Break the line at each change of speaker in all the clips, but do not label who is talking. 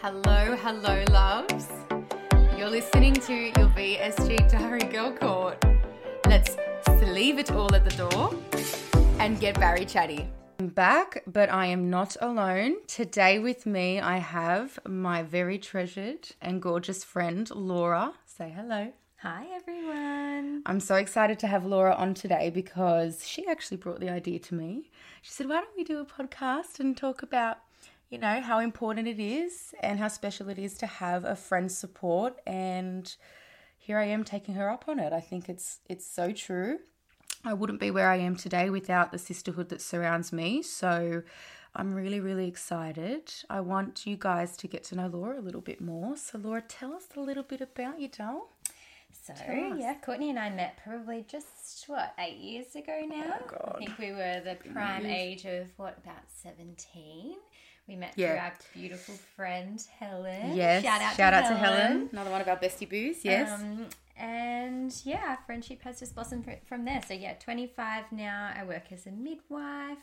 Hello, hello, loves. You're listening to your VSG Diary Girl Court. Let's leave it all at the door and get very chatty. I'm back, but I am not alone. Today with me, I have my very treasured and gorgeous friend, Laura. Say hello.
Hi, everyone.
I'm so excited to have Laura on today because she actually brought the idea to me. She said, Why don't we do a podcast and talk about, you know, how important it is and how special it is to have a friend's support? And here I am taking her up on it. I think it's it's so true. I wouldn't be where I am today without the sisterhood that surrounds me. So I'm really, really excited. I want you guys to get to know Laura a little bit more. So, Laura, tell us a little bit about you, doll.
So, yeah, Courtney and I met probably just, what, eight years ago oh now?
Oh, God.
I think we were the prime age of, what, about 17? We met
Yeah.
through our beautiful friend, Helen.
Yes.
Shout out,
Shout
to,
out
Helen.
to Helen. Another one of our bestie boos. Yes.
Um, and yeah, our friendship has just blossomed from there. So, yeah, 25 now. I work as a midwife.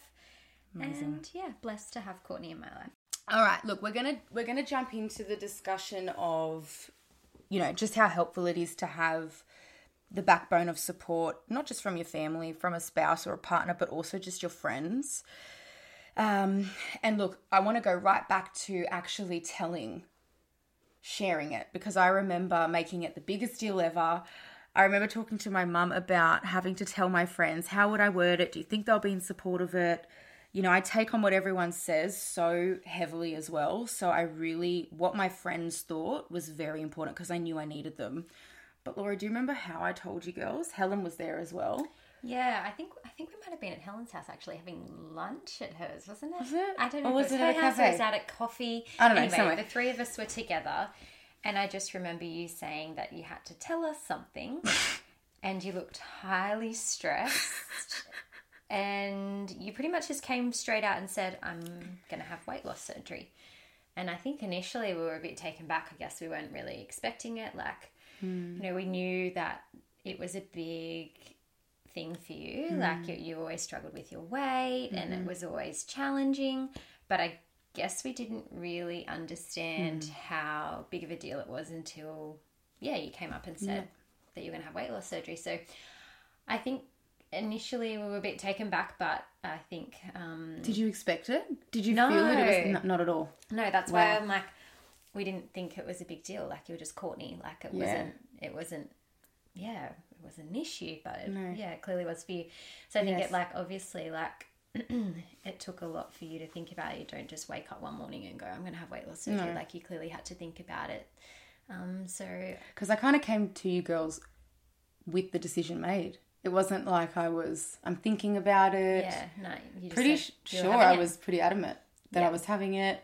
And yeah, blessed to have Courtney in my life.
All right, look, we're gonna we're gonna jump into the discussion of, you know, just how helpful it is to have the backbone of support, not just from your family, from a spouse or a partner, but also just your friends. Um, and look, I want to go right back to actually telling, sharing it, because I remember making it the biggest deal ever. I remember talking to my mum about having to tell my friends, how would I word it? Do you think they'll be in support of it? You know, I take on what everyone says so heavily as well. So I really, what my friends thought was very important because I knew I needed them. But Laura, do you remember how I told you girls? Helen was there as well.
Yeah, I think I think we might have been at Helen's house actually having lunch at hers, wasn't it?
Was it?
I don't know.
Or was
it
it
was
at
her
a
house or
cafe?
it was out at coffee.
I don't know,
Anyway,
somewhere.
the three of us were together, and I just remember you saying that you had to tell us something, and you looked highly stressed. And you pretty much just came straight out and said, I'm going to have weight loss surgery. And I think initially we were a bit taken back. I guess we weren't really expecting it. Like, hmm. you know, we knew that it was a big thing for you. Mm. Like, you, you always struggled with your weight and it mm-hmm. was always challenging. But I guess we didn't really understand mm. how big of a deal it was until, yeah, you came up and said that you're going to have weight loss surgery. So I think initially we were a bit taken back, but I think um,
Did you expect it? Did you
No.
feel it? It was not, not at all.
no, that's why I'm like, we didn't think it was a big deal. Like you were just Courtney. Like it
Yeah.
wasn't. It wasn't. Yeah, was an issue, but it,
No.
yeah, it clearly was for you. So I think
Yes.
it like obviously like. it took a lot for you to think about it. You don't just wake up one morning and go, "I'm going to have weight loss surgery."
No.
Like you clearly had to think about it. Um, so
Because I kind of came to you girls with the decision made. It wasn't like I was, I'm thinking about it.
yeah, no, you just
Pretty
said
sh- sure I was pretty adamant that I was having it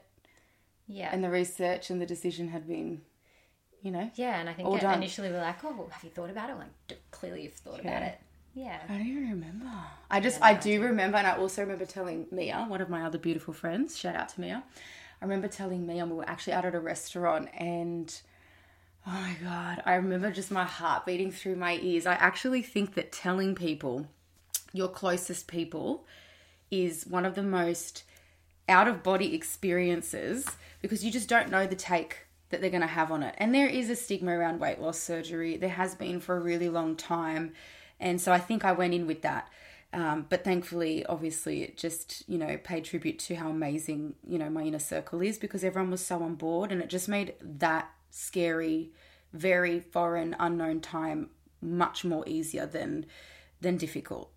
Yeah,
and the research and the decision had been, you know.
yeah, and I think
all
yeah, initially we are like, "Oh, have you thought about it?" Like, "D- clearly you've thought about it. Yeah,
I don't even remember. I just, I do remember, and I also remember telling Mia, one of my other beautiful friends, shout out to Mia. I remember telling Mia, and we were actually out at a restaurant, and oh my God, I remember just my heart beating through my ears. I actually think that telling people, your closest people, is one of the most out of body experiences because you just don't know the take that they're going to have on it. And there is a stigma around weight loss surgery. There has been for a really long time. And so I think I went in with that. Um, but thankfully, obviously, it just, you know, paid tribute to how amazing, you know, my inner circle is because everyone was so on board and it just made that scary, very foreign, unknown time much more easier than than difficult.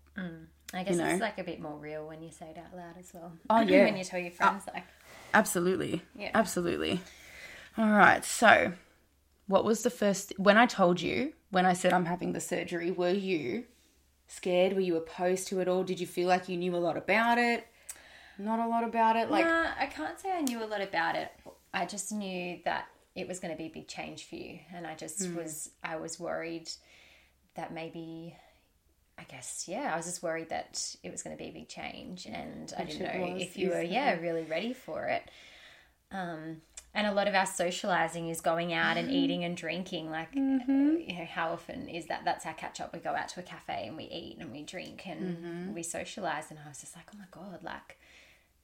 I guess
know?
it's like a bit more real when you say it out loud as well.
Oh, yeah.
when you tell your friends, like,
Absolutely.
Yeah.
Absolutely. All right. So, what was the first when I told you when I said I'm having the surgery? Were you scared? Were you opposed to it all? Did you feel like you knew a lot about it? Not a lot about it. Like,
nah, I can't say I knew a lot about it. I just knew that it was going to be a big change for you, and I just
Hmm.
was, I was worried that maybe. I guess yeah. I was just worried that it was going to be a big change, and I didn't know
was,
if you were yeah really ready for it. Um, and a lot of our socializing is going out
Mm-hmm.
and eating and drinking. Like, you know, how often is that? That's our catch up. We go out to a cafe and we eat and we drink and
Mm-hmm.
we socialize. And I was just like, oh my god, like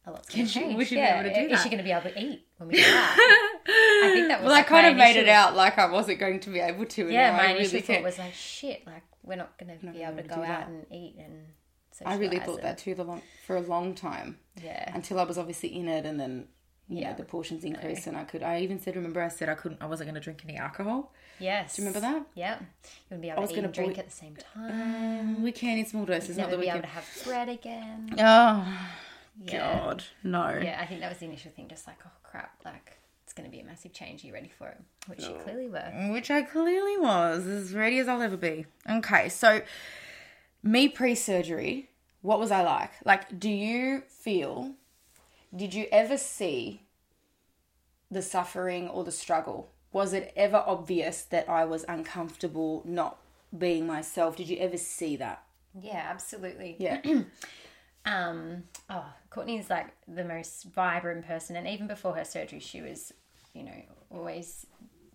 a lot's going to change.
she be
yeah.
able to do
Is she going to be able to eat when we go out? I think that was
Well, I kind of made it out like I wasn't going to be able to.
Yeah, my
I
initial
really
thought
can't.
was like, shit, like we're not going to be able to go out
that.
and eat and.
I really thought
and-
that too the long, for a long time
Yeah.
until I was obviously in it, and then you
Yeah.
know the portions increased, and I could. I even said, remember, I said I couldn't. I wasn't going to drink any alcohol.
Yes.
Do you remember that?
Yeah. You wouldn't be able I
was
to eat
gonna
and drink at the same uh, time.
We can in small doses, not
Never
that we
be
can.
able to have bread again.
Oh
Yeah.
God, no.
Yeah, I think that was the initial thing, just like, oh crap, like it's going to be a massive change. Are you ready for it? Which you clearly were.
Which I clearly was, as ready as I'll ever be. Okay, so me pre surgery, what was I like? Like, do you feel, did you ever see the suffering or the struggle? Was it ever obvious that I was uncomfortable not being myself? Did you ever see that?
Yeah, absolutely.
Yeah.
Um, oh, Courtney's like the most vibrant person, and even before her surgery, she was, you know, always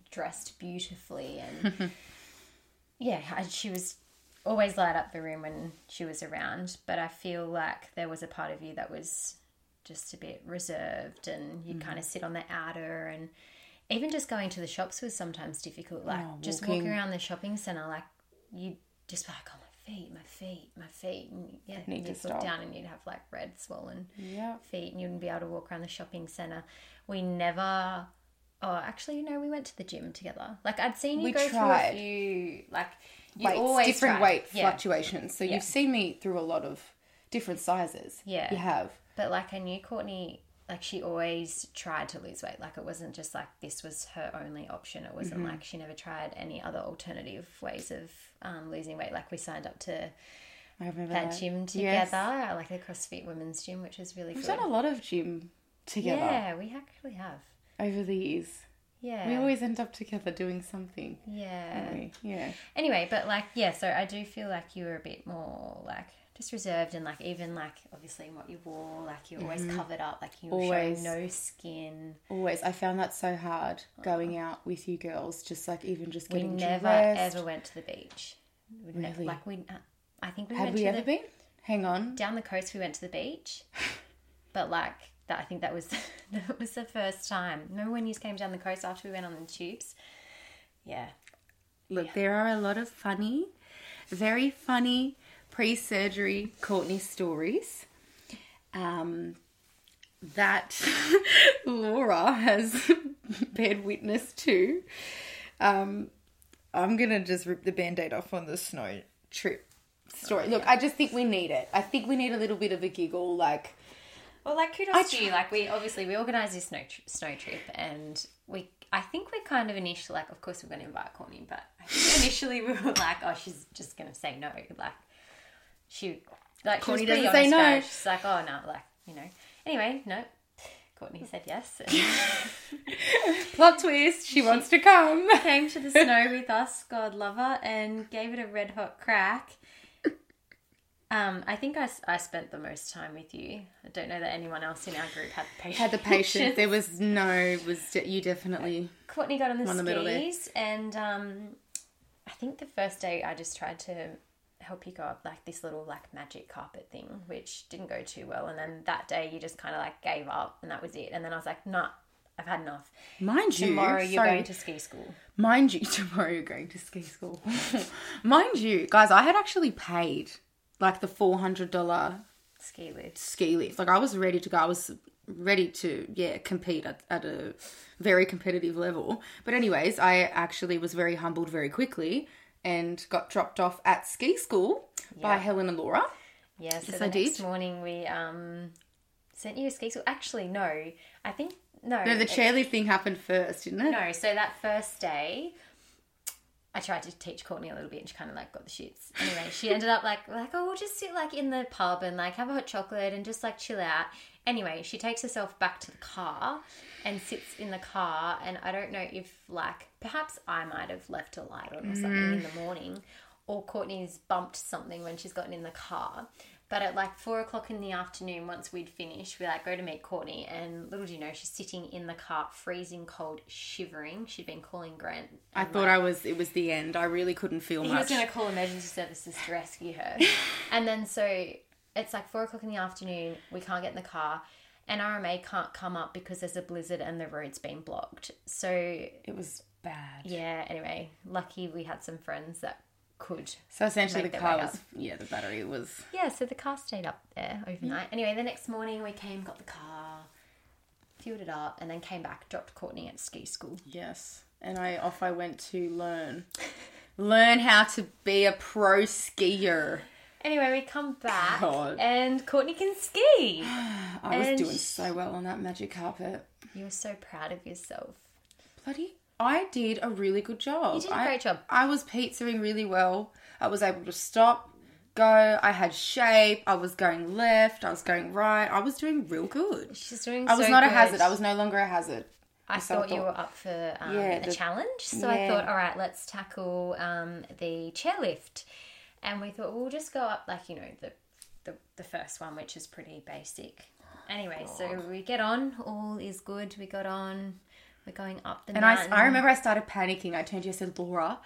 dressed beautifully, and yeah, she was always light up the room when she was around. But I feel like there was a part of you that was just a bit reserved, and you'd mm. kind of sit on the outer, and even just going to the shops was sometimes difficult. Like
Oh,
just
walking.
walking around the shopping center, like you'd just be like, oh my feet, my feet, my feet, and yeah,
Need
you'd look
stop.
down and you'd have like red, swollen
yeah.
feet, and you wouldn't be able to walk around the shopping center. We never. Oh, actually, no, we went to the gym together. Like I'd seen you
We
go
tried.
through a few, like you
Weights,
always
different
tried.
weight
yeah.
fluctuations. So
Yeah.
you've seen me through a lot of different sizes.
Yeah.
You have.
But like I knew Courtney, like she always tried to lose weight. Like it wasn't just like this was her only option. It wasn't
Mm-hmm.
like she never tried any other alternative ways of um, losing weight. Like we signed up to
I remember
that
that.
gym
Yes.
together, like the CrossFit women's gym, which is really
We've
good.
done a lot of gym together
Yeah, we actually have.
over the years.
Yeah.
We always end up together doing something.
yeah.
Yeah.
Anyway, but like, yeah, so I do feel like you were a bit more like just reserved and like even like obviously what you wore, like you're always covered up, like you
Mm-hmm. Always.
no skin.
Always. I found that so hard going out with you girls, just like even just getting We
never
dressed.
ever went to the beach. Ne-
Really?
like we, uh, I think we
Had we ever
the,
been? Hang on.
down the coast. We went to the beach, but like that, I think that was that was the first time. Remember when you came down the coast after we went on the tubes? Yeah,
Look, there are a lot of funny, very funny pre-surgery Courtney stories. Um, that Laura has bared witness to. Um, I'm gonna just rip the band-aid off on the snow trip story. Look, I just think we need it. I think we need a little bit of a giggle, like
Well, like kudos
I
to you. Like we obviously we organised this snow tr- snow trip, and we I think we're kind of initially like of course we're going to invite Courtney, but I think initially we were like, oh, she's just going to say no. Like she like
Courtney
she was
doesn't say no.
about it. She's like, oh no, like you know. Anyway, no. Courtney said yes.
Plot twist. She wants to come.
came to the snow with us, God love her, and gave it a red hot crack. Um, I think I, I spent the most time with you. I don't know that anyone else in our group had the patience.
Had the patience. There was no. Was you definitely.
Courtney got on the
in the
skis, and um, I think the first day I just tried to help you go up like this little like magic carpet thing, which didn't go too well. And then that day you just kind of like gave up, and that was it. And then I was like, nah, I've had enough.
Mind you,
Tomorrow you're
sorry.
going to ski school.
Mind you, tomorrow you're going to ski school. Mind you, guys, I had actually paid like the four hundred dollar
Ski lift.
ski lift. Like I was ready to go. I was ready to yeah compete at, at a very competitive level. But anyways, I actually was very humbled very quickly and got dropped off at ski school by Helen and Laura.
Yeah, so
Yes, I did.
morning we um sent you a ski school. Actually, no, I think no.
No, the
it-
chairlift thing happened first, didn't it?
No, so that first day, I tried to teach Courtney a little bit, and she kind of like got the shits. Anyway, she ended up like like oh, we'll just sit like in the pub and like have a hot chocolate and just like chill out. Anyway, she takes herself back to the car and sits in the car, and I don't know if like perhaps I might have left a light on or something mm. in the morning, or Courtney's bumped something when she's gotten in the car. But at like four o'clock in the afternoon, once we'd finished, we like go to meet Courtney, and little do you know, she's sitting in the car, freezing cold, shivering. She'd been calling Grant.
I thought I was. It was the end. I really couldn't feel
he
much.
was going to call emergency services to rescue her. and then so it's like four o'clock in the afternoon. We can't get in the car, and NRMA can't come up because there's a blizzard and the road's been blocked. So
It was bad.
yeah, anyway, lucky we had some friends that could.
So essentially, the car was yeah, the battery was
Yeah, so the car stayed up there overnight. Anyway, the next morning we came, got the car, fueled it up, and then came back, dropped Courtney at ski school.
yes, and I off I went to learn learn how to be a pro skier.
Anyway, we come back
God.
and Courtney can ski.
I was doing so well on that magic carpet.
You were so proud of yourself.
Bloody, I did a really good job.
You did a
I-
great job.
I was pizzaing really well. I was able to stop, go. I had shape. I was going left. I was going right. I was doing real good.
She's doing
I was
so
not a hazard. I was no longer a hazard.
I
so I
thought you were up for um,
Yeah,
a
the-
challenge. So I thought, all right, let's tackle um, the chairlift. And we thought we'll just go up like, you know, the, the, the first one, which is pretty basic. Anyway, so we get on, all is good. We got on, we're going up the
And I,
mountain.
I remember I started panicking. I turned to you. I said, Laura,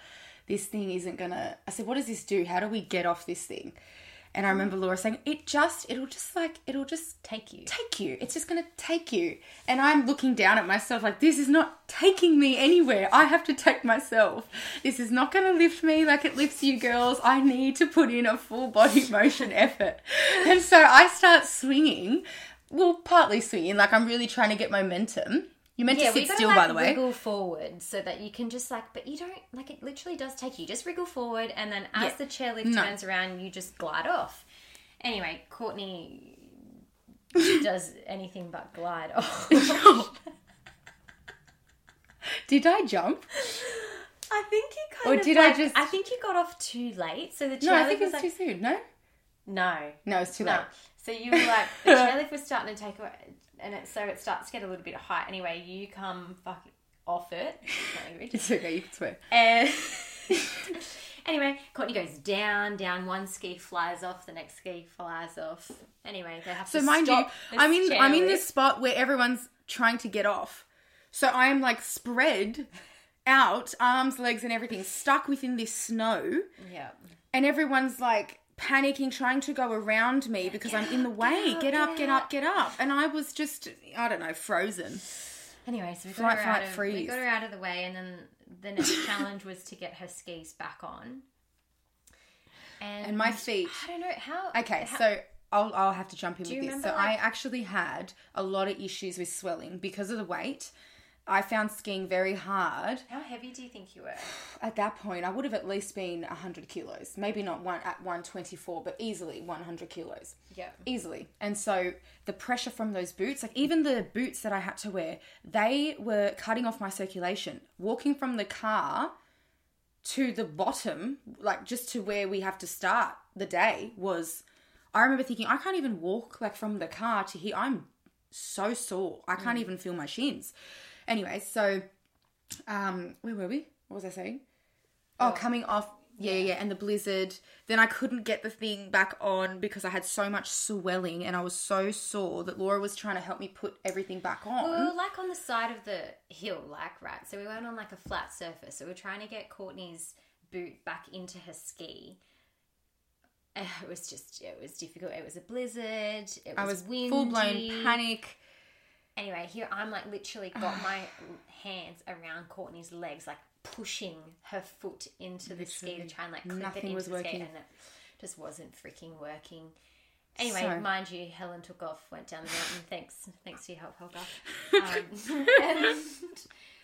this thing isn't gonna. I said, what does this do? How do we get off this thing? And I mm. remember Laura saying, it just, it'll just like, it'll just
take you.
take you. It's just going to take you. And I'm looking down at myself like, this is not taking me anywhere. I have to take myself. This is not going to lift me like it lifts you girls. I need to put in a full body motion effort. And so I start swinging. Well, partly swinging, like I'm really trying to get momentum. You're meant
Yeah,
to sit still,
like
by the way.
wriggle forward so that you can just like, but you don't like it. Literally does take you. Just wriggle forward, and then as
Yeah.
the chairlift
No.
turns around, you just glide off. Anyway, Courtney does anything but glide off.
Did I jump?
I think you kind
Or
of
did I just-
I think you got off too late. So the chairlift
No, I think it
was
was
like,
too soon. No?
no,
No, it's too
no.
late.
So you were like the chairlift was starting to take away, and it so it starts to get a little bit of height. Anyway, you come fuck off it.
It's okay, you can swear.
And anyway, Courtney goes down, down. One ski flies off, the next ski flies off. Anyway, they have
So
to
mind you, I'm in I'm in this spot where everyone's trying to get off. So I am like spread out, arms, legs, and everything, stuck within this snow,
Yeah.
and everyone's like panicking, trying to go around me because I'm in the way. Get up, get up, get up, and I was just I don't know, frozen.
Anyway, so we got
Flight,
her out of we
freeze.
got her out of the way, and then the next challenge was to get her skis back on. And,
And my feet.
I don't know how.
Okay,
how-
so I'll I'll have to jump in with this.
remember,
So
like-
I actually had a lot of issues with swelling because of the weight. I found skiing very hard.
how heavy do you think you were?
At that point, I would have at least been 100 kilos. Maybe not one at 124, but easily 100 kilos.
Yeah.
Easily. And so the pressure from those boots, like even the boots that I had to wear, they were cutting off my circulation. Walking from the car to the bottom, like just to where we have to start the day, was. I remember thinking, I can't even walk like from the car to here. I'm so sore. I can't mm. even feel my shins. Anyway, so um, where were we? What was I saying? Oh, coming off. Yeah, yeah, and the blizzard. Then I couldn't get the thing back on because I had so much swelling and I was so sore that Laura was trying to help me put everything back on.
We were like on the side of the hill, like right. So we weren't on like a flat surface. So we're trying to get Courtney's boot back into her ski. It was just, it was difficult. It was a blizzard. It was,
I was full blown panic.
Anyway, here I'm like literally got my hands around Courtney's legs, like pushing her foot into the ski to try and like clip it
Nothing
into
was
the ski,
working.
and it just wasn't freaking working. Anyway,
So-
mind you, Helen took off, went down the mountain. Thanks, thanks for your help, Holger. Um, and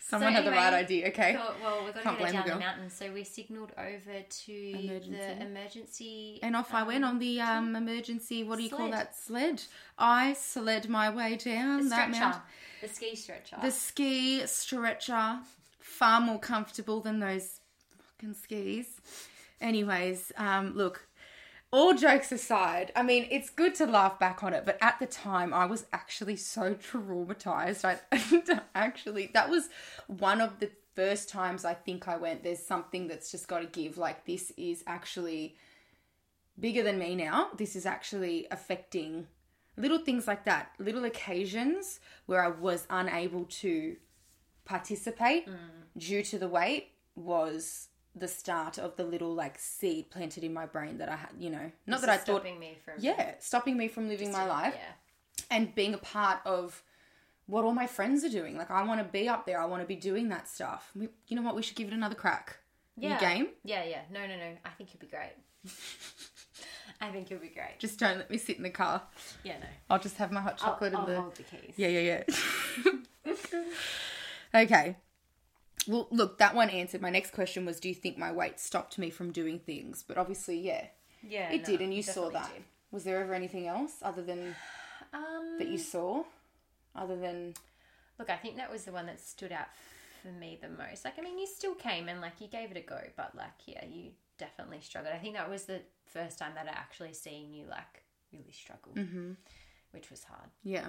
Someone
So
had the right idea, okay?
thought, well, we're going
Can't
to get
blame the
down the mountain, so we signalled over to
Emergency.
the emergency.
And off I went on the um, emergency, what do you call that? Sled. I sled my way down
the
that mountain.
the ski stretcher.
The ski stretcher, far more comfortable than those fucking skis. Anyways, um, look, all jokes aside, I mean, it's good to laugh back on it, but at the time, I was actually so traumatized. I actually, that was one of the first times I think I went, there's something that's just got to give. Like, this is actually bigger than me now. This is actually affecting little things like that, little occasions where I was unable to participate mm. due to the weight was the start of the little like seed planted in my brain that I had, you know, not that I thought,
stopping me from
yeah, stopping me from living my life.
Yeah.
and being a part of what all my friends are doing. Like I want to be up there. I want to be doing that stuff. We, you know what? We should give it another crack.
Yeah.
game?
Yeah, yeah. No, no, no. I think you'll be great. I think you'll be great.
Just don't let me sit in the car.
Yeah, no.
I'll just have my hot
I'll,
chocolate
I'll
and the
hold the keys.
Yeah, yeah, yeah. okay. Well, look, that one answered. My next question was Do you think my weight stopped me from doing things? But obviously, yeah,
Yeah,
it
no,
did, and you saw that.
did.
Was there ever anything else other than
Um,
that you saw? Other than.
look, I think that was the one that stood out for me the most. Like, I mean, you still came and like you gave it a go, but like, yeah, you definitely struggled. I think that was the first time that I actually seen you like really struggle, mm-hmm. which was hard.
Yeah.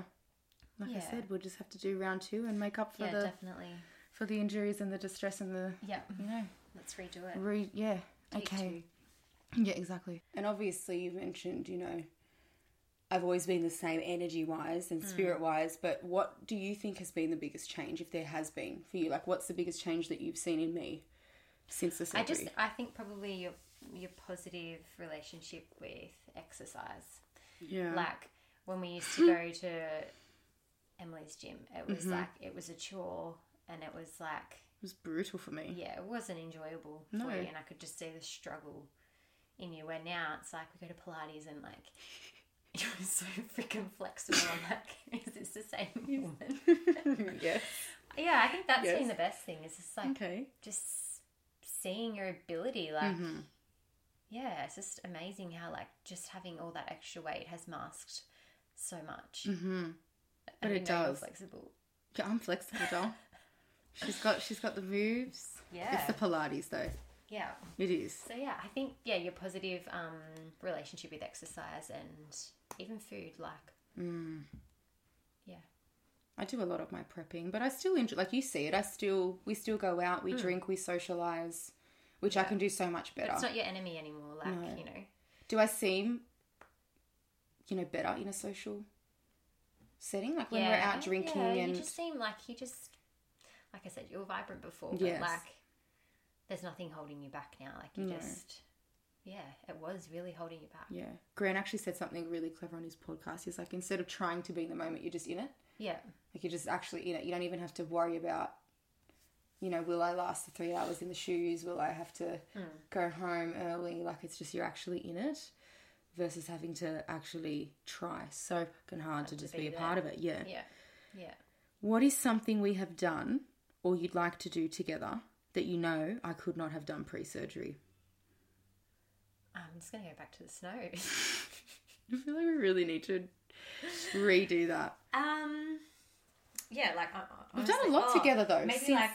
Like I said, we'll just have to do round two and make up for
yeah,
the
definitely.
For the injuries and the distress and the
Yeah,
you know.
Let's redo it.
re yeah
Take
okay. yeah exactly. And obviously you mentioned you know I've always been the same energy wise and spirit wise but what do you think has been the biggest change if there has been for you? Like what's the biggest change that you've seen in me since the surgery
I just, I think probably your your positive relationship with exercise.
yeah.
Like when we used to go to Emily's gym, it was
Mm-hmm.
like it was a chore, and it was like
it was brutal for me
yeah, it wasn't enjoyable
No.
for you, and I could just see the struggle in you. Where now it's like we go to Pilates and like you're so freaking flexible. I'm like, is this the same woman?
yes
yeah, I think that's
Yes.
been the best thing. Is just like
okay
just seeing your ability, like.
Mm-hmm.
Yeah, it's just amazing how like just having all that extra weight has masked so much.
mm-hmm But it does.
flexible.
yeah, I'm flexible doll she's got she's got the moves
Yeah.
it's the Pilates though
Yeah.
it is
So yeah, I think yeah, your positive um relationship with exercise and even food, like
Mm.
yeah.
I do a lot of my prepping, but I still enjoy. Like you see it, I still we still go out, we drink, we socialize, which I
Hmm.
Can do so much
But
better.
it's not your enemy anymore, like,
No.
you know.
do I seem, you know, better in a social setting? Like when we're out drinking
yeah,
and
you just seem like you just like I said, you were vibrant before, but
Yes.
like there's nothing holding you back now. Like you
No.
just yeah, it was really holding you back.
yeah. Grant actually said something really clever on his podcast. He's like, instead of trying to be in the moment, you're just in it.
Yeah.
Like you're just actually in it. You don't even have to worry about, you know, will I last the three hours in the shoes? Will I have to
Hmm.
go home early? Like it's just you're actually in it versus having to actually try so fucking hard to just
be
be a part of it. Yeah.
Yeah. Yeah.
What is something we have done or you'd like to do together that you know I could not have done pre surgery?
I'm just gonna go back to the snow.
I feel like we really need to redo that.
Um, yeah, like uh,
We've done a lot together, though,
Maybe
since-
like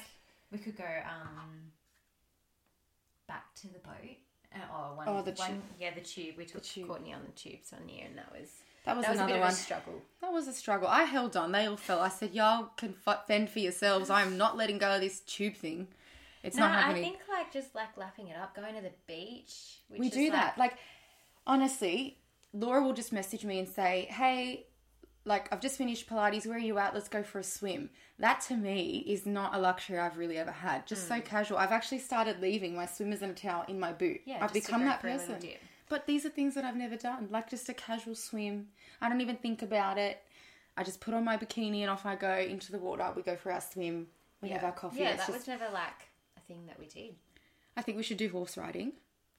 we could go um back to the boat. Uh, oh, one,
Oh, the
one-
tube.
yeah, the tube. We took
tube.
Courtney on the tubes one year, and that was
That was
that was a
another one.
struggle.
That was a struggle. I held on. They all fell. I said, "Y'all can fend for yourselves. I'm not letting go of this tube thing. It's
No,
not
I think like just like lapping it up, going to the beach. Which
we do
like,
that. Like, honestly, Laura will just message me and say, "Hey, like I've just finished Pilates. Where are you at? Let's go for a swim." That to me is not a luxury I've really ever had. Just so casual. I've actually started leaving my swimmers and a towel in my boot.
Hmm. Yeah,
I've become that person. But these are things that I've never done. Like just a casual swim. I don't even think about it. I just put on my bikini and off I go into the water. We go for our swim. We have our coffee.
Yeah,
It's
that
just-
was never like a thing that we did.
I think we should do horse riding.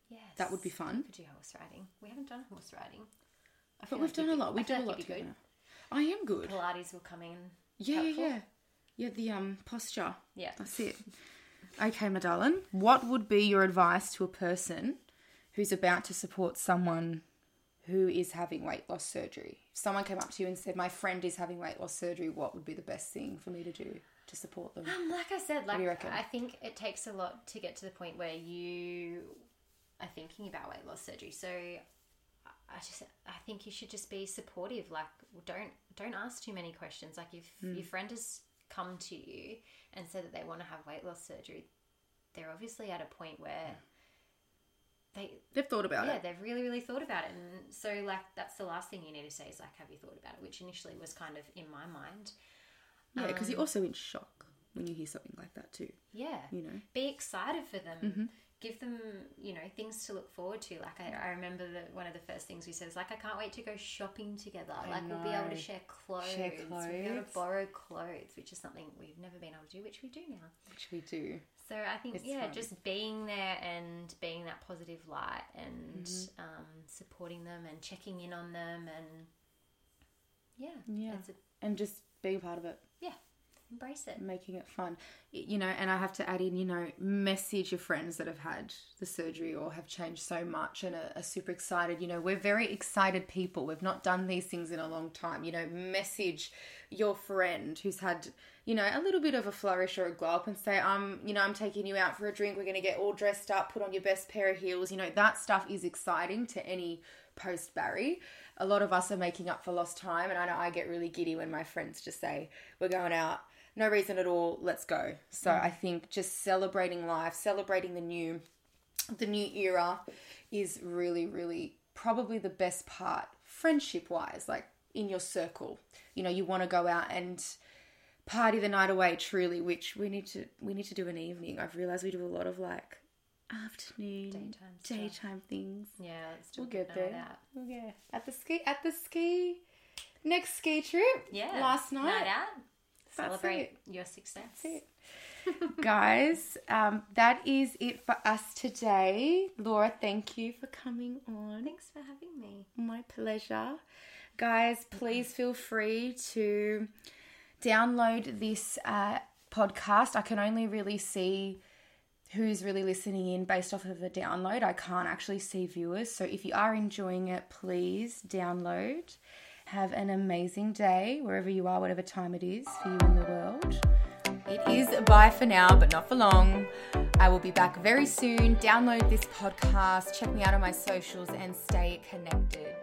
Yes,
That would be fun.
We could do horse riding. We haven't done horse riding. I
But we've
like
done a lot. We
I
do
feel
a lot
you'd.
I am good.
Pilates will come in.
Yeah, yeah,
helpful.
yeah. Yeah, the um posture.
Yeah.
That's it. Okay, my darling. What would be your advice to a person who's about to support someone who is having weight loss surgery? If someone came up to you and said, My friend is having weight loss surgery, what would be the best thing for me to do to support them?
Um, like I said, like? I think it takes a lot to get to the point where you are thinking about weight loss surgery. So I just I think you should just be supportive. Like don't don't ask too many questions. Like if
Hmm.
your friend has come to you and said that they want to have weight loss surgery, they're obviously at a point where they
They've thought about
yeah,
it.
Yeah, they've really, really thought about it. And so, like, that's the last thing you need to say is, like, have you thought about it? Which initially was kind of in my mind.
Yeah, because
Um,
you're also in shock when you hear something like that too.
Yeah.
You know.
Be excited for them.
Mm-hmm.
give them you know things to look forward to like i, I remember that one of the first things we said was like i can't wait to go shopping together like we'll be able to share clothes,
Share clothes.
we'll be able to borrow clothes which is something we've never been able to do which we do now
Which we do.
So i think
It's
yeah
fun.
just being there and being that positive light and
Mm-hmm.
um, supporting them and checking in on them and yeah
Yeah.
a,
And just being part of it.
yeah embrace it
making it fun. You know, and I have to add in, you know, message your friends that have had the surgery or have changed so much and are, are super excited. You know, we're very excited people. We've not done these things in a long time. You know, message your friend who's had, you know, a little bit of a flourish or a glow up and say, um, you know, I'm taking you out for a drink. We're going to get all dressed up, put on your best pair of heels. You know, that stuff is exciting to any post bari. A lot of us are making up for lost time, and I know I get really giddy when my friends just say, We're going out no reason at all let's go so i think just celebrating life celebrating the new the new era is really really probably the best part friendship wise like in your circle you know you want to go out and party the night away truly which we need to we need to do an evening. I've realized we do a lot of like afternoon
Daytime
daytime things.
Yeah let's do
we'll get there. we'll get at the ski at the ski next ski trip?
Yeah.
Last night
night? out.
That's
celebrate
it.
your success.
That's it. Guys, um, that is it for us today. Laura, thank you for coming on.
thanks for having me.
My pleasure. Guys, please feel free to download this uh, podcast. I can only really see who's really listening in based off of the download. I can't actually see viewers. So if you are enjoying it, please download. Have an amazing day wherever you are, whatever time it is for you in the world. It is bye for now, but not for long. I will be back very soon. Download this podcast, check me out on my socials, and stay connected.